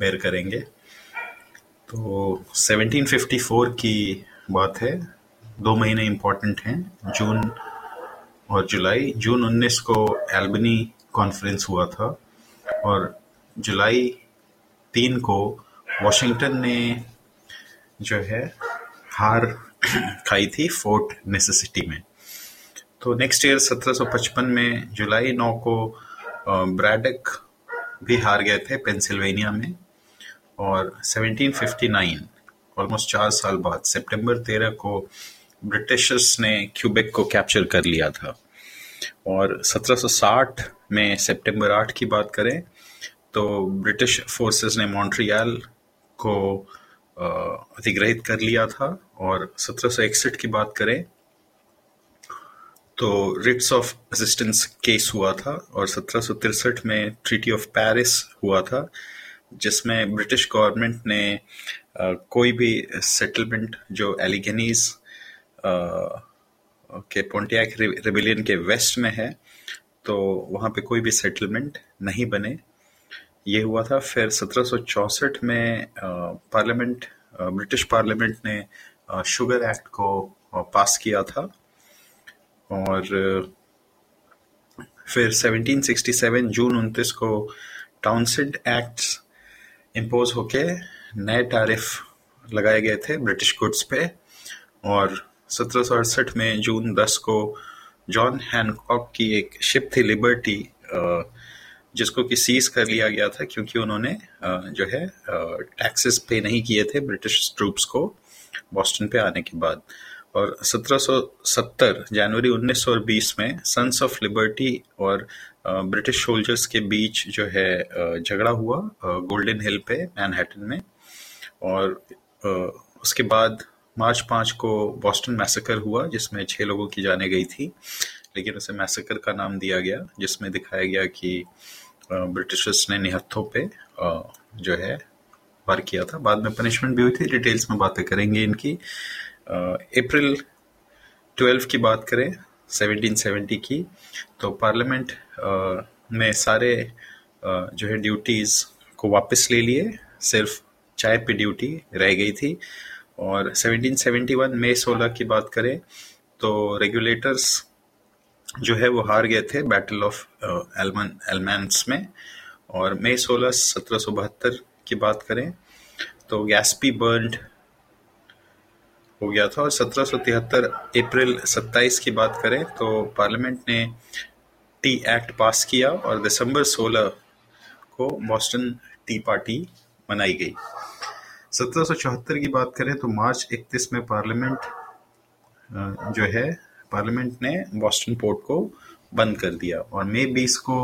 बेर करेंगे। तो 1754 की बात है। दो महीने इम्पोर्टेंट हैं, जून और जुलाई। जून 19 को एल्बनी कॉन्फ्रेंस हुआ था और जुलाई तीन को वॉशिंगटन ने जो है हार खाई थी फोर्ट नेसेसिटी में। तो नेक्स्ट ईयर 1755 में जुलाई नौ को ब्रैडक भी हार गए थे पेंसिल्वेनिया में। और 1759 ऑलमोस्ट चार साल बाद सितंबर 13 को ब्रिटिशर्स ने क्यूबेक को कैप्चर कर लिया था। और 1760 में सितंबर 8 की बात करें तो ब्रिटिश फोर्सेस ने मॉन्ट्रियल को अधिग्रहित कर लिया था। और 1761 की बात करें तो रिट्स ऑफ़ असिस्टेंस केस हुआ था और सत्रह में ट्रीटी ऑफ़ पेरिस हुआ था। जिसमें ब्रिटिश गवर्नमेंट ने कोई भी सेटलमेंट जो एलिगनीज के पोन्टियाक रेबिलियन के वेस्ट में है तो वहाँ पे कोई भी सेटलमेंट नहीं बने। ये हुआ था फिर सत्रह में पार्लियामेंट ब्रिटिश पार्लियामेंट ने शुगर एक्ट को पास किया था। और, फिर 1767 जून उनतीस को टाउनसेंड एक्ट्स इम्पोज होके नए टैरिफ लगाए गए थे ब्रिटिश गुड्स पे और सत्रह में जून 10 को जॉन हैनकॉक की एक शिप थी लिबर्टी जिसको कि सीज कर लिया गया था क्योंकि उन्होंने जो है टैक्सेस पे नहीं किए थे ब्रिटिश ट्रूप्स को बॉस्टन पे आने के बाद। और 1770 जनवरी 1920 में सन्स ऑफ़ लिबर्टी और ब्रिटिश सोल्जर्स के बीच जो है झगड़ा हुआ गोल्डन हिल पे मैनहट्टन में। और उसके बाद मार्च पाँच को बॉस्टन मैसेकर हुआ, जिसमें छह लोगों की जाने गई थी, लेकिन उसे मैसेकर का नाम दिया गया, जिसमें दिखाया गया कि ब्रिटिशर्स ने निहत्थों पे जो है, वार किया था। बाद में पनिशमेंट भी हुई थी डिटेल्स में बातें करेंगे इनकी। अप्रैल ट्वेल्व की बात करें 1770 की तो पार्लियामेंट ने सारे जो है ड्यूटीज़ को वापस ले लिए। सिर्फ़ चाय पे ड्यूटी रह गई थी। और 1771 मई 16 की बात करें तो रेगुलेटर्स जो है वो हार गए थे बैटल ऑफ़ एलमन एलमैंस में। और मई 16 सत्रह की बात करें तो गैस्पी बर्ड हो गया था और सत्रह सौ तिहत्तर अप्रैल 27 की बात करें तो पार्लियामेंट ने टी एक्ट पास किया और दिसंबर 16 को बॉस्टन टी पार्टी मनाई गई। सत्रह की बात करें तो मार्च 31 में पार्लियामेंट जो है, पार्लियामेंट ने बॉस्टन पोर्ट को बंद कर दिया और मई 20 को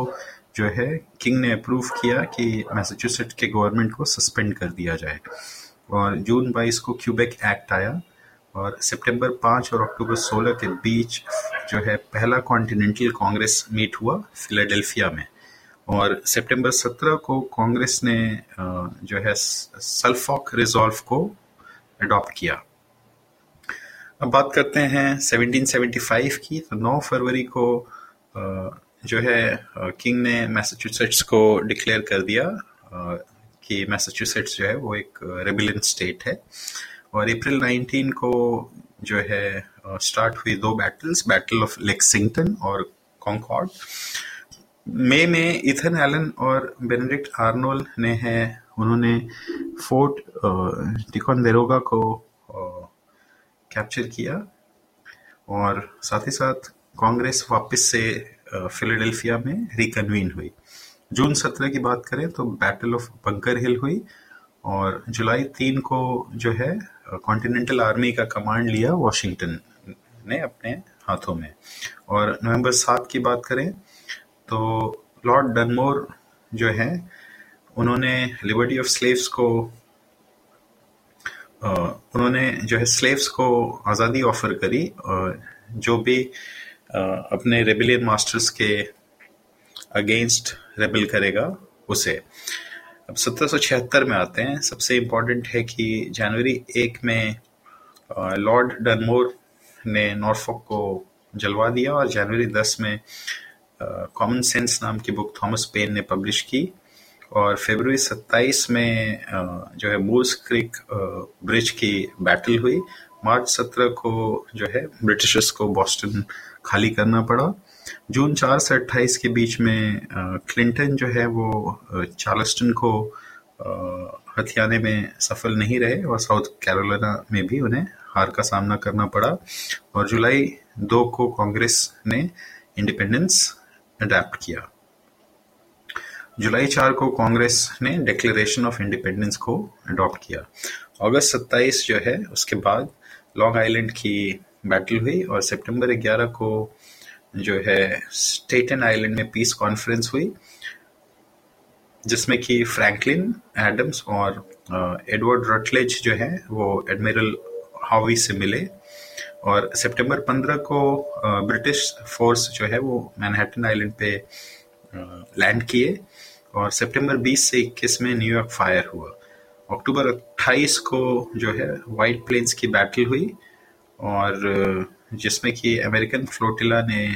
जो है, किंग ने अप्रूव किया कि मैसाचुसेट्स के गवर्नमेंट को सस्पेंड कर दिया जाए। और जून 22 को क्यूबेक एक्ट आया और सितंबर 5 और अक्टूबर 16 के बीच जो है पहला कॉन्टिनेंटल कांग्रेस मीट हुआ फिलाडेल्फिया में। और सितंबर 17 को कांग्रेस ने जो है सल्फॉक रिजॉल्व को अडॉप्ट किया। अब बात करते हैं 1775 की तो 9 फरवरी को जो है किंग ने मैसाचुसेट्स को डिक्लेयर कर दिया कि मैसाचुसेट्स जो है वो एक रेबिलियन स्टेट है। और अप्रैल 19 को जो है स्टार्ट हुई दो बैटल्स बैटल ऑफ़ लेक्सिंगटन और कॉन्कॉर्ड मई में इथन एलन और बेनेडिक्ट आर्नोल ने है, उन्होंने फोर्ट टिकोनदेरोगा को कैप्चर किया और साथ ही साथ कांग्रेस वापस से फिलाडेल्फिया में रिकन्वीन हुई। जून सत्रह की बात करें तो बैटल ऑफ़ बंकर हिल हुई और जुलाई तीन को जो है कॉन्टिनेंटल आर्मी का कमांड लिया वॉशिंगटन ने अपने हाथों में। और नवंबर सात की बात करें तो लॉर्ड डनमोर जो है, उन्होंने लिबर्टी ऑफ़ स्लेव्स को उन्होंने जो है स्लेव्स को आज़ादी ऑफ़र करी और जो भी अपने रेबिलियन मास्टर्स के अगेंस्ट रेबल करेगा, उसे। अब सत्रह में आते हैं। सबसे इम्पोर्टेंट है कि जनवरी एक में लॉर्ड डनमोर ने नॉर्फोक को जलवा दिया और जनवरी दस में कॉमन सेंस नाम की बुक थॉमस पेन ने पब्लिश की। और फरवरी 27 में जो है मूल्स क्रिक ब्रिज की बैटल हुई। मार्च 17 को जो है ब्रिटिशर्स को बॉस्टन खाली करना पड़ा। जून चार से 28 के बीच में क्लिंटन जो है वो चार्लस्टन को हथियाने में सफल नहीं रहे और साउथ कैरोलिना में भी उन्हें हार का सामना करना पड़ा और जुलाई दो को कांग्रेस ने इंडिपेंडेंस अडेप्ट किया। जुलाई चार को कांग्रेस ने डिक्लेरेशन ऑफ़ इंडिपेंडेंस को अडॉप्ट किया। अगस्त 27 जो है, उसके बाद लॉन्ग आइलैंड की बैटल हुई और सितंबर 11 को जो है स्टेटन आइलैंड में पीस कॉन्फ्रेंस हुई, जिसमें कि फ्रैंकलिन एडम्स और एडवर्ड रटलेज जो है, वो एडमिरल हावी से मिले और सितंबर 15 को ब्रिटिश फोर्स जो है, वो मैनहट्टन आइलैंड पे लैंड किए और सितंबर 20 से 21 में न्यूयॉर्क फायर हुआ। अक्टूबर 28 को जो है वाइट प्लेन्स की बैटल हुई और जिसमें कि अमेरिकन फ्लोटिला ने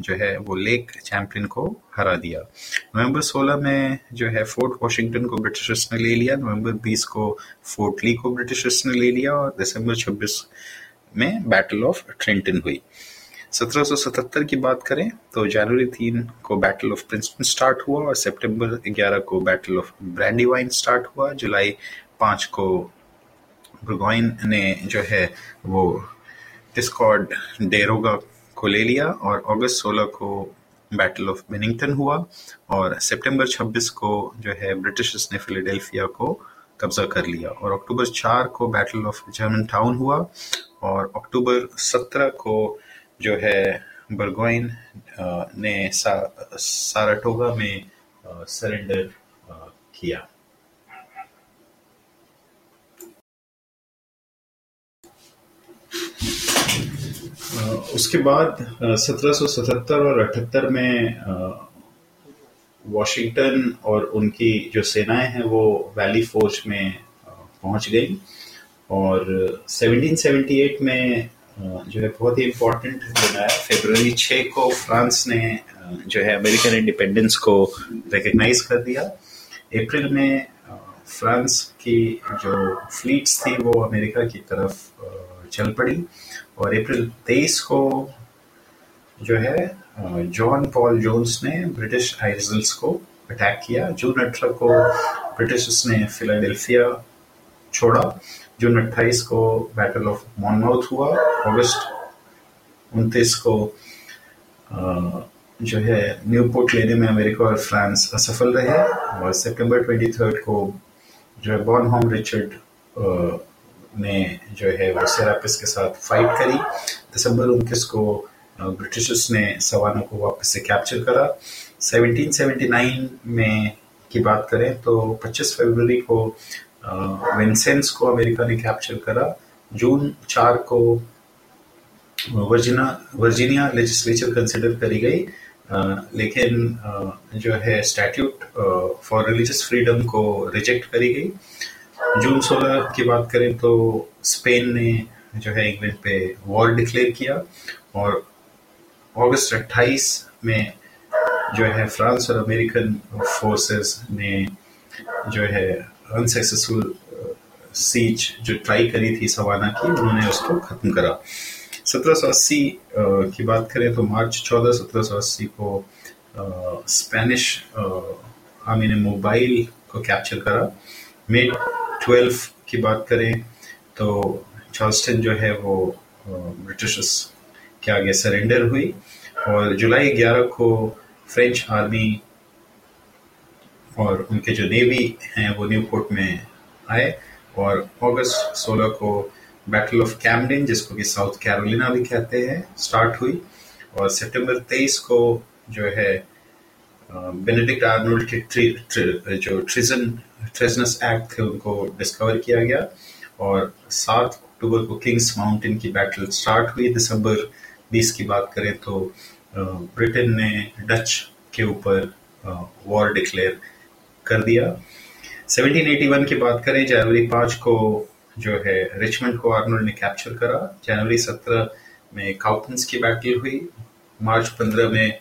जो है वो लेक चैंपियन को हरा दिया। नवंबर 16 में जो है फोर्ट वॉशिंगटन को ब्रिटिशर्स ने ले लिया, नवंबर 20 को फोर्ट ली को ब्रिटिशर्स ने ले लिया और दिसंबर 26 में बैटल ऑफ़ ट्रेंटन हुई। 1777 की बात करें तो जनवरी तीन को बैटल ऑफ़ प्रिंसटन स्टार्ट हुआ और सितंबर 11 को बैटल ऑफ़ ब्रैंडीवाइन स्टार्ट हुआ। जुलाई पाँच को ब्रुगोइन ने जो है वो डिस्कॉर्ड डेरोगा को ले लिया और अगस्त 16 को बैटल ऑफ़ बेनिंगटन हुआ और सितंबर 26 को जो है ब्रिटिशर्स ने फिलाडेल्फिया को कब्जा कर लिया और अक्टूबर 4 को बैटल ऑफ़ जर्मन टाउन हुआ और अक्टूबर 17 को जो है बर्गोइन ने सा, साराटोगा में सरेंडर किया। उसके बाद 1777 और 78 में वॉशिंगटन और उनकी जो सेनाएँ हैं, वो वैली फोर्ज में पहुँच गई। और 1778 में जो है बहुत ही इम्पोर्टेंट दिन है फेबररी छः को फ्रांस ने जो है अमेरिकन इंडिपेंडेंस को रिकग्नाइज कर दिया। अप्रैल में फ्रांस की जो फ्लीट्स थी, वो अमेरिका की तरफ़ चल पड़ी। और अप्रैल तेईस को जो है जॉन पॉल जोन्स ने ब्रिटिश आइजल्स को अटैक किया। जून अठारह को ब्रिटिश ने फिलाडेल्फिया छोड़ा। जून 28 को बैटल ऑफ़ मॉनमाउथ हुआ। अगस्त 29 को जो है, न्यूपोर्ट लेने में अमेरिका और फ्रांस असफल रहे। और सितंबर 23 को जो है बॉर्न होम रिचर्ड ने जो है वो सेरापिस के साथ फाइट करी। दिसंबर उनतीस को ब्रिटिशर्स ने सवाना को वापस से कैप्चर करा। 1779 में की बात करें तो 25 फरवरी को विंसेंस को अमेरिका ने कैप्चर करा। जून चार को वर्जिना वर्जीनिया लेजिस्लेचर कंसिडर करी गई। लेकिन जो है स्टैट्यूट फॉर रिलीजियस फ्रीडम को रिजेक्ट करी गई। जून 16 की बात करें तो स्पेन ने जो है इंग्लैंड पे वॉर डिक्लेयर किया और अगस्त 28 में जो है फ्रांस और अमेरिकन फोर्सेस ने जो है अनसक्सेसफुल सीच जो ट्राई करी थी सवाना की, उन्होंने उसको खत्म करा। 1780 की बात करें तो मार्च 14 1780 को स्पेनिश आर्मी ने मोबाइल को कैप्चर करा। मे 12 की बात करें तो चार्ल्सटन जो है वो ब्रिटिश के आगे सरेंडर हुई और जुलाई 11 को फ्रेंच आर्मी और उनके जो नेवी हैं वो न्यूपोर्ट में आए और अगस्त 16 को बैटल ऑफ़ कैमडिन, जिसको कि साउथ कैरोलिना भी कहते हैं, स्टार्ट हुई और सितंबर 23 को जो है बेनेडिक्ट आर्नोल्ड के ट्री, ट्री, जो ट्रिजन ट्रेजनस एक्ट थे उनको डिस्कवर किया गया। और सात अक्टूबर को किंग्स माउंटेन की बैटल स्टार्ट हुई। दिसंबर 20 की बात करें तो ब्रिटेन ने डच के ऊपर वॉर डिक्लेयर कर दिया। 1781 की बात करें जनवरी पाँच को जो है रिचमंड को आर्नोल्ड ने कैप्चर करा। जनवरी सत्रह में काउपन्स की बैटल हुई। मार्च पंद्रह में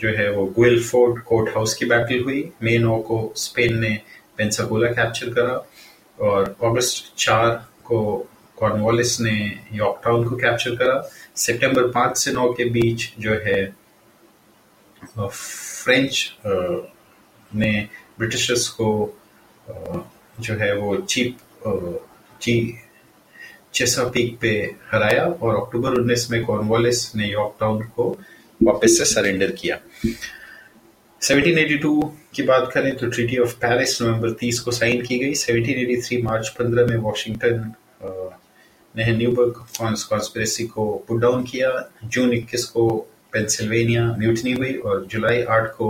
जो है वो गुइलफोर्ड कोर्ट हाउस की बैटल हुई। मे नौ को स्पेन ने पेंसाकोला कैप्चर करा और अगस्त चार को कॉर्नवालिस ने यॉर्कटाउन को कैप्चर करा। सितंबर पाँच से नौ के बीच जो है फ्रेंच ने ब्रिटिशर्स को जो है वो चीप ची चेसापीक पे हराया और अक्टूबर 19 में कॉर्नवालिस ने यॉर्क टाउन को वापस से सरेंडर किया। 1782 की बात करें तो ट्रीटी ऑफ़ पेरिस नवंबर 30 को साइन की गई। 1783 मार्च 15 में वॉशिंगटन ने न्यूबर्ग कॉन्स्पिरेसी को पुट डाउन किया। जून 21 को पेंसिल्वेनिया म्यूटनी हुई और जुलाई 8 को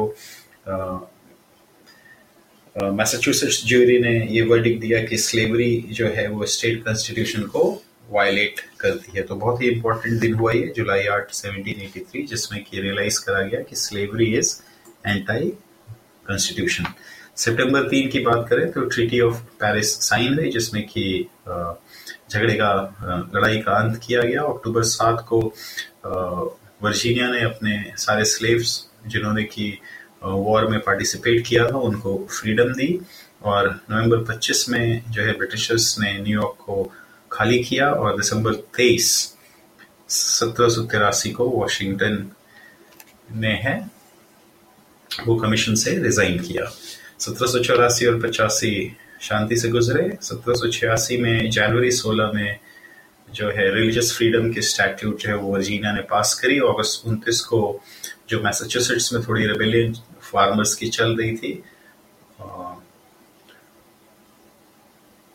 मैसाचुसेट्स ज्यूरी ने ये वर्डिक दिया कि स्लेवरी जो है वो स्टेट कॉन्स्टिट्यूशन को वायलेट करती है। तो बहुत ही इंपॉर्टेंट दिन हुआ ये, जुलाई आठ 1783 जिसमें कि रियलाइज़ करा गया कि स्लेवरी इज़ एंटी कॉन्स्टिट्यूशन सितंबर तीन की बात करें तो ट्रीटी ऑफ़ पेरिस साइन हुई जिसमें कि झगड़े का लड़ाई का अंत किया गया। अक्टूबर सात को वर्जीनिया ने अपने सारे स्लेव्स जिन्होंने की वॉर में पार्टिसिपेट किया था, उनको फ्रीडम दी। और नवंबर 25 में जो है ब्रिटिशर्स ने न्यूयॉर्क को खाली किया और दिसंबर 23 सत्रह को वॉशिंगटन ने है, वो कमीशन से रिजाइन किया। सत्रह और पचासी शांति से गुजरे। सत्रह में जनवरी 16 में जो है रिलीजियस फ्रीडम के स्टैट्यूट है वो वर्जीनिया ने पास करी। अगस्त उनतीस को जो मैसाचुसेट्स में थोड़ी रेबेलियन फार्मर्स की चल रही थी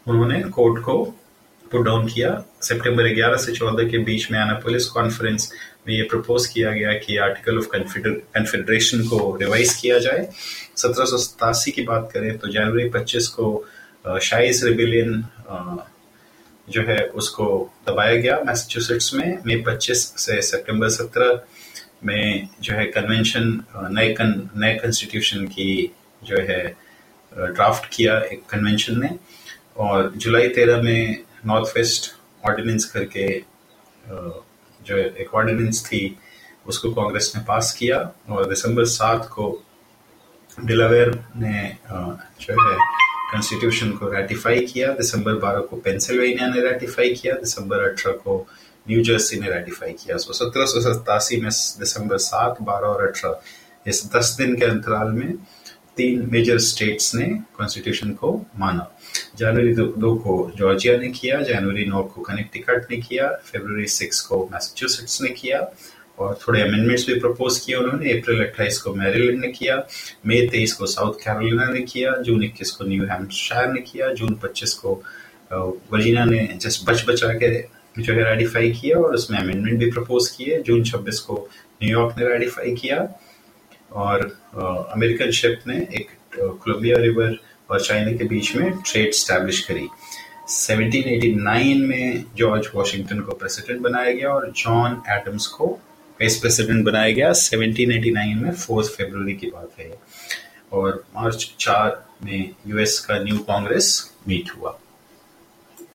उन्होंने कोर्ट को पुट डाउन किया। सितंबर 11 से 14 के बीच में आना पुलिस कॉन्फ्रेंस में ये प्रपोज किया गया कि आर्टिकल ऑफ़ कन्फेडरेशन को रिवाइज किया जाए। सत्रह की बात करें तो जनवरी 25 को शाइस रिबिलियन जो है उसको दबाया गया मैसेच्यूसेट्स में। मई 25 से सितंबर 17 में जो है कन्वेंशन नए नए कॉन्स्टिट्यूशन की जो है ड्राफ्ट किया एक कन्वेंशन ने। और जुलाई तेरह में नॉर्थ वेस्ट ऑर्डिनेंस करके जो एक ऑर्डिनेंस थी, उसको कांग्रेस ने पास किया और दिसंबर सात को डिलावेयर ने जो है कॉन्स्टिट्यूशन को रेटिफाई किया। दिसंबर बारह को पेंसिल्वेनिया ने रेटिफाई किया। दिसंबर अठारह को न्यू जर्सी ने रेटिफाई किया। सो सत्रह सौ सतासी में दिसंबर सात, बारह और अठारह, इस दस दिन के अंतराल में तीन मेजर स्टेट्स ने कॉन्स्टिट्यूशन को माना। जनवरी दो, दो को जॉर्जिया ने किया जनवरी नौ को कनेक्टिकट ने किया फरवरी सिक्स को मैसेच्यूसेट्स ने किया और थोड़े अमेंडमेंट्स भी प्रपोज किए उन्होंने। अप्रैल 28 को मैरीलैंड ने किया मई 23 को साउथ कैरोलिना ने किया जून 21 को न्यू हैम्पशायर ने किया जून 25 को वर्जीनिया ने जस्ट बच बचा के जो है रेटिफाई किया और उसमें अमेंडमेंट भी प्रपोज किए। जून 26 को न्यूयॉर्क ने रेटिफाई किया। और अमेरिकन शिप ने एक कोलंबिया रिवर और चाइना के बीच में ट्रेड स्टैब्लिश करी। 1789 में जॉर्ज वॉशिंगटन को प्रेसिडेंट बनाया गया और जॉन एडम्स को वाइस प्रेसिडेंट बनाया गया। 1789 में फोर्थ फरवरी की बात है। और मार्च चार में यूएस का न्यू कांग्रेस मीट हुआ।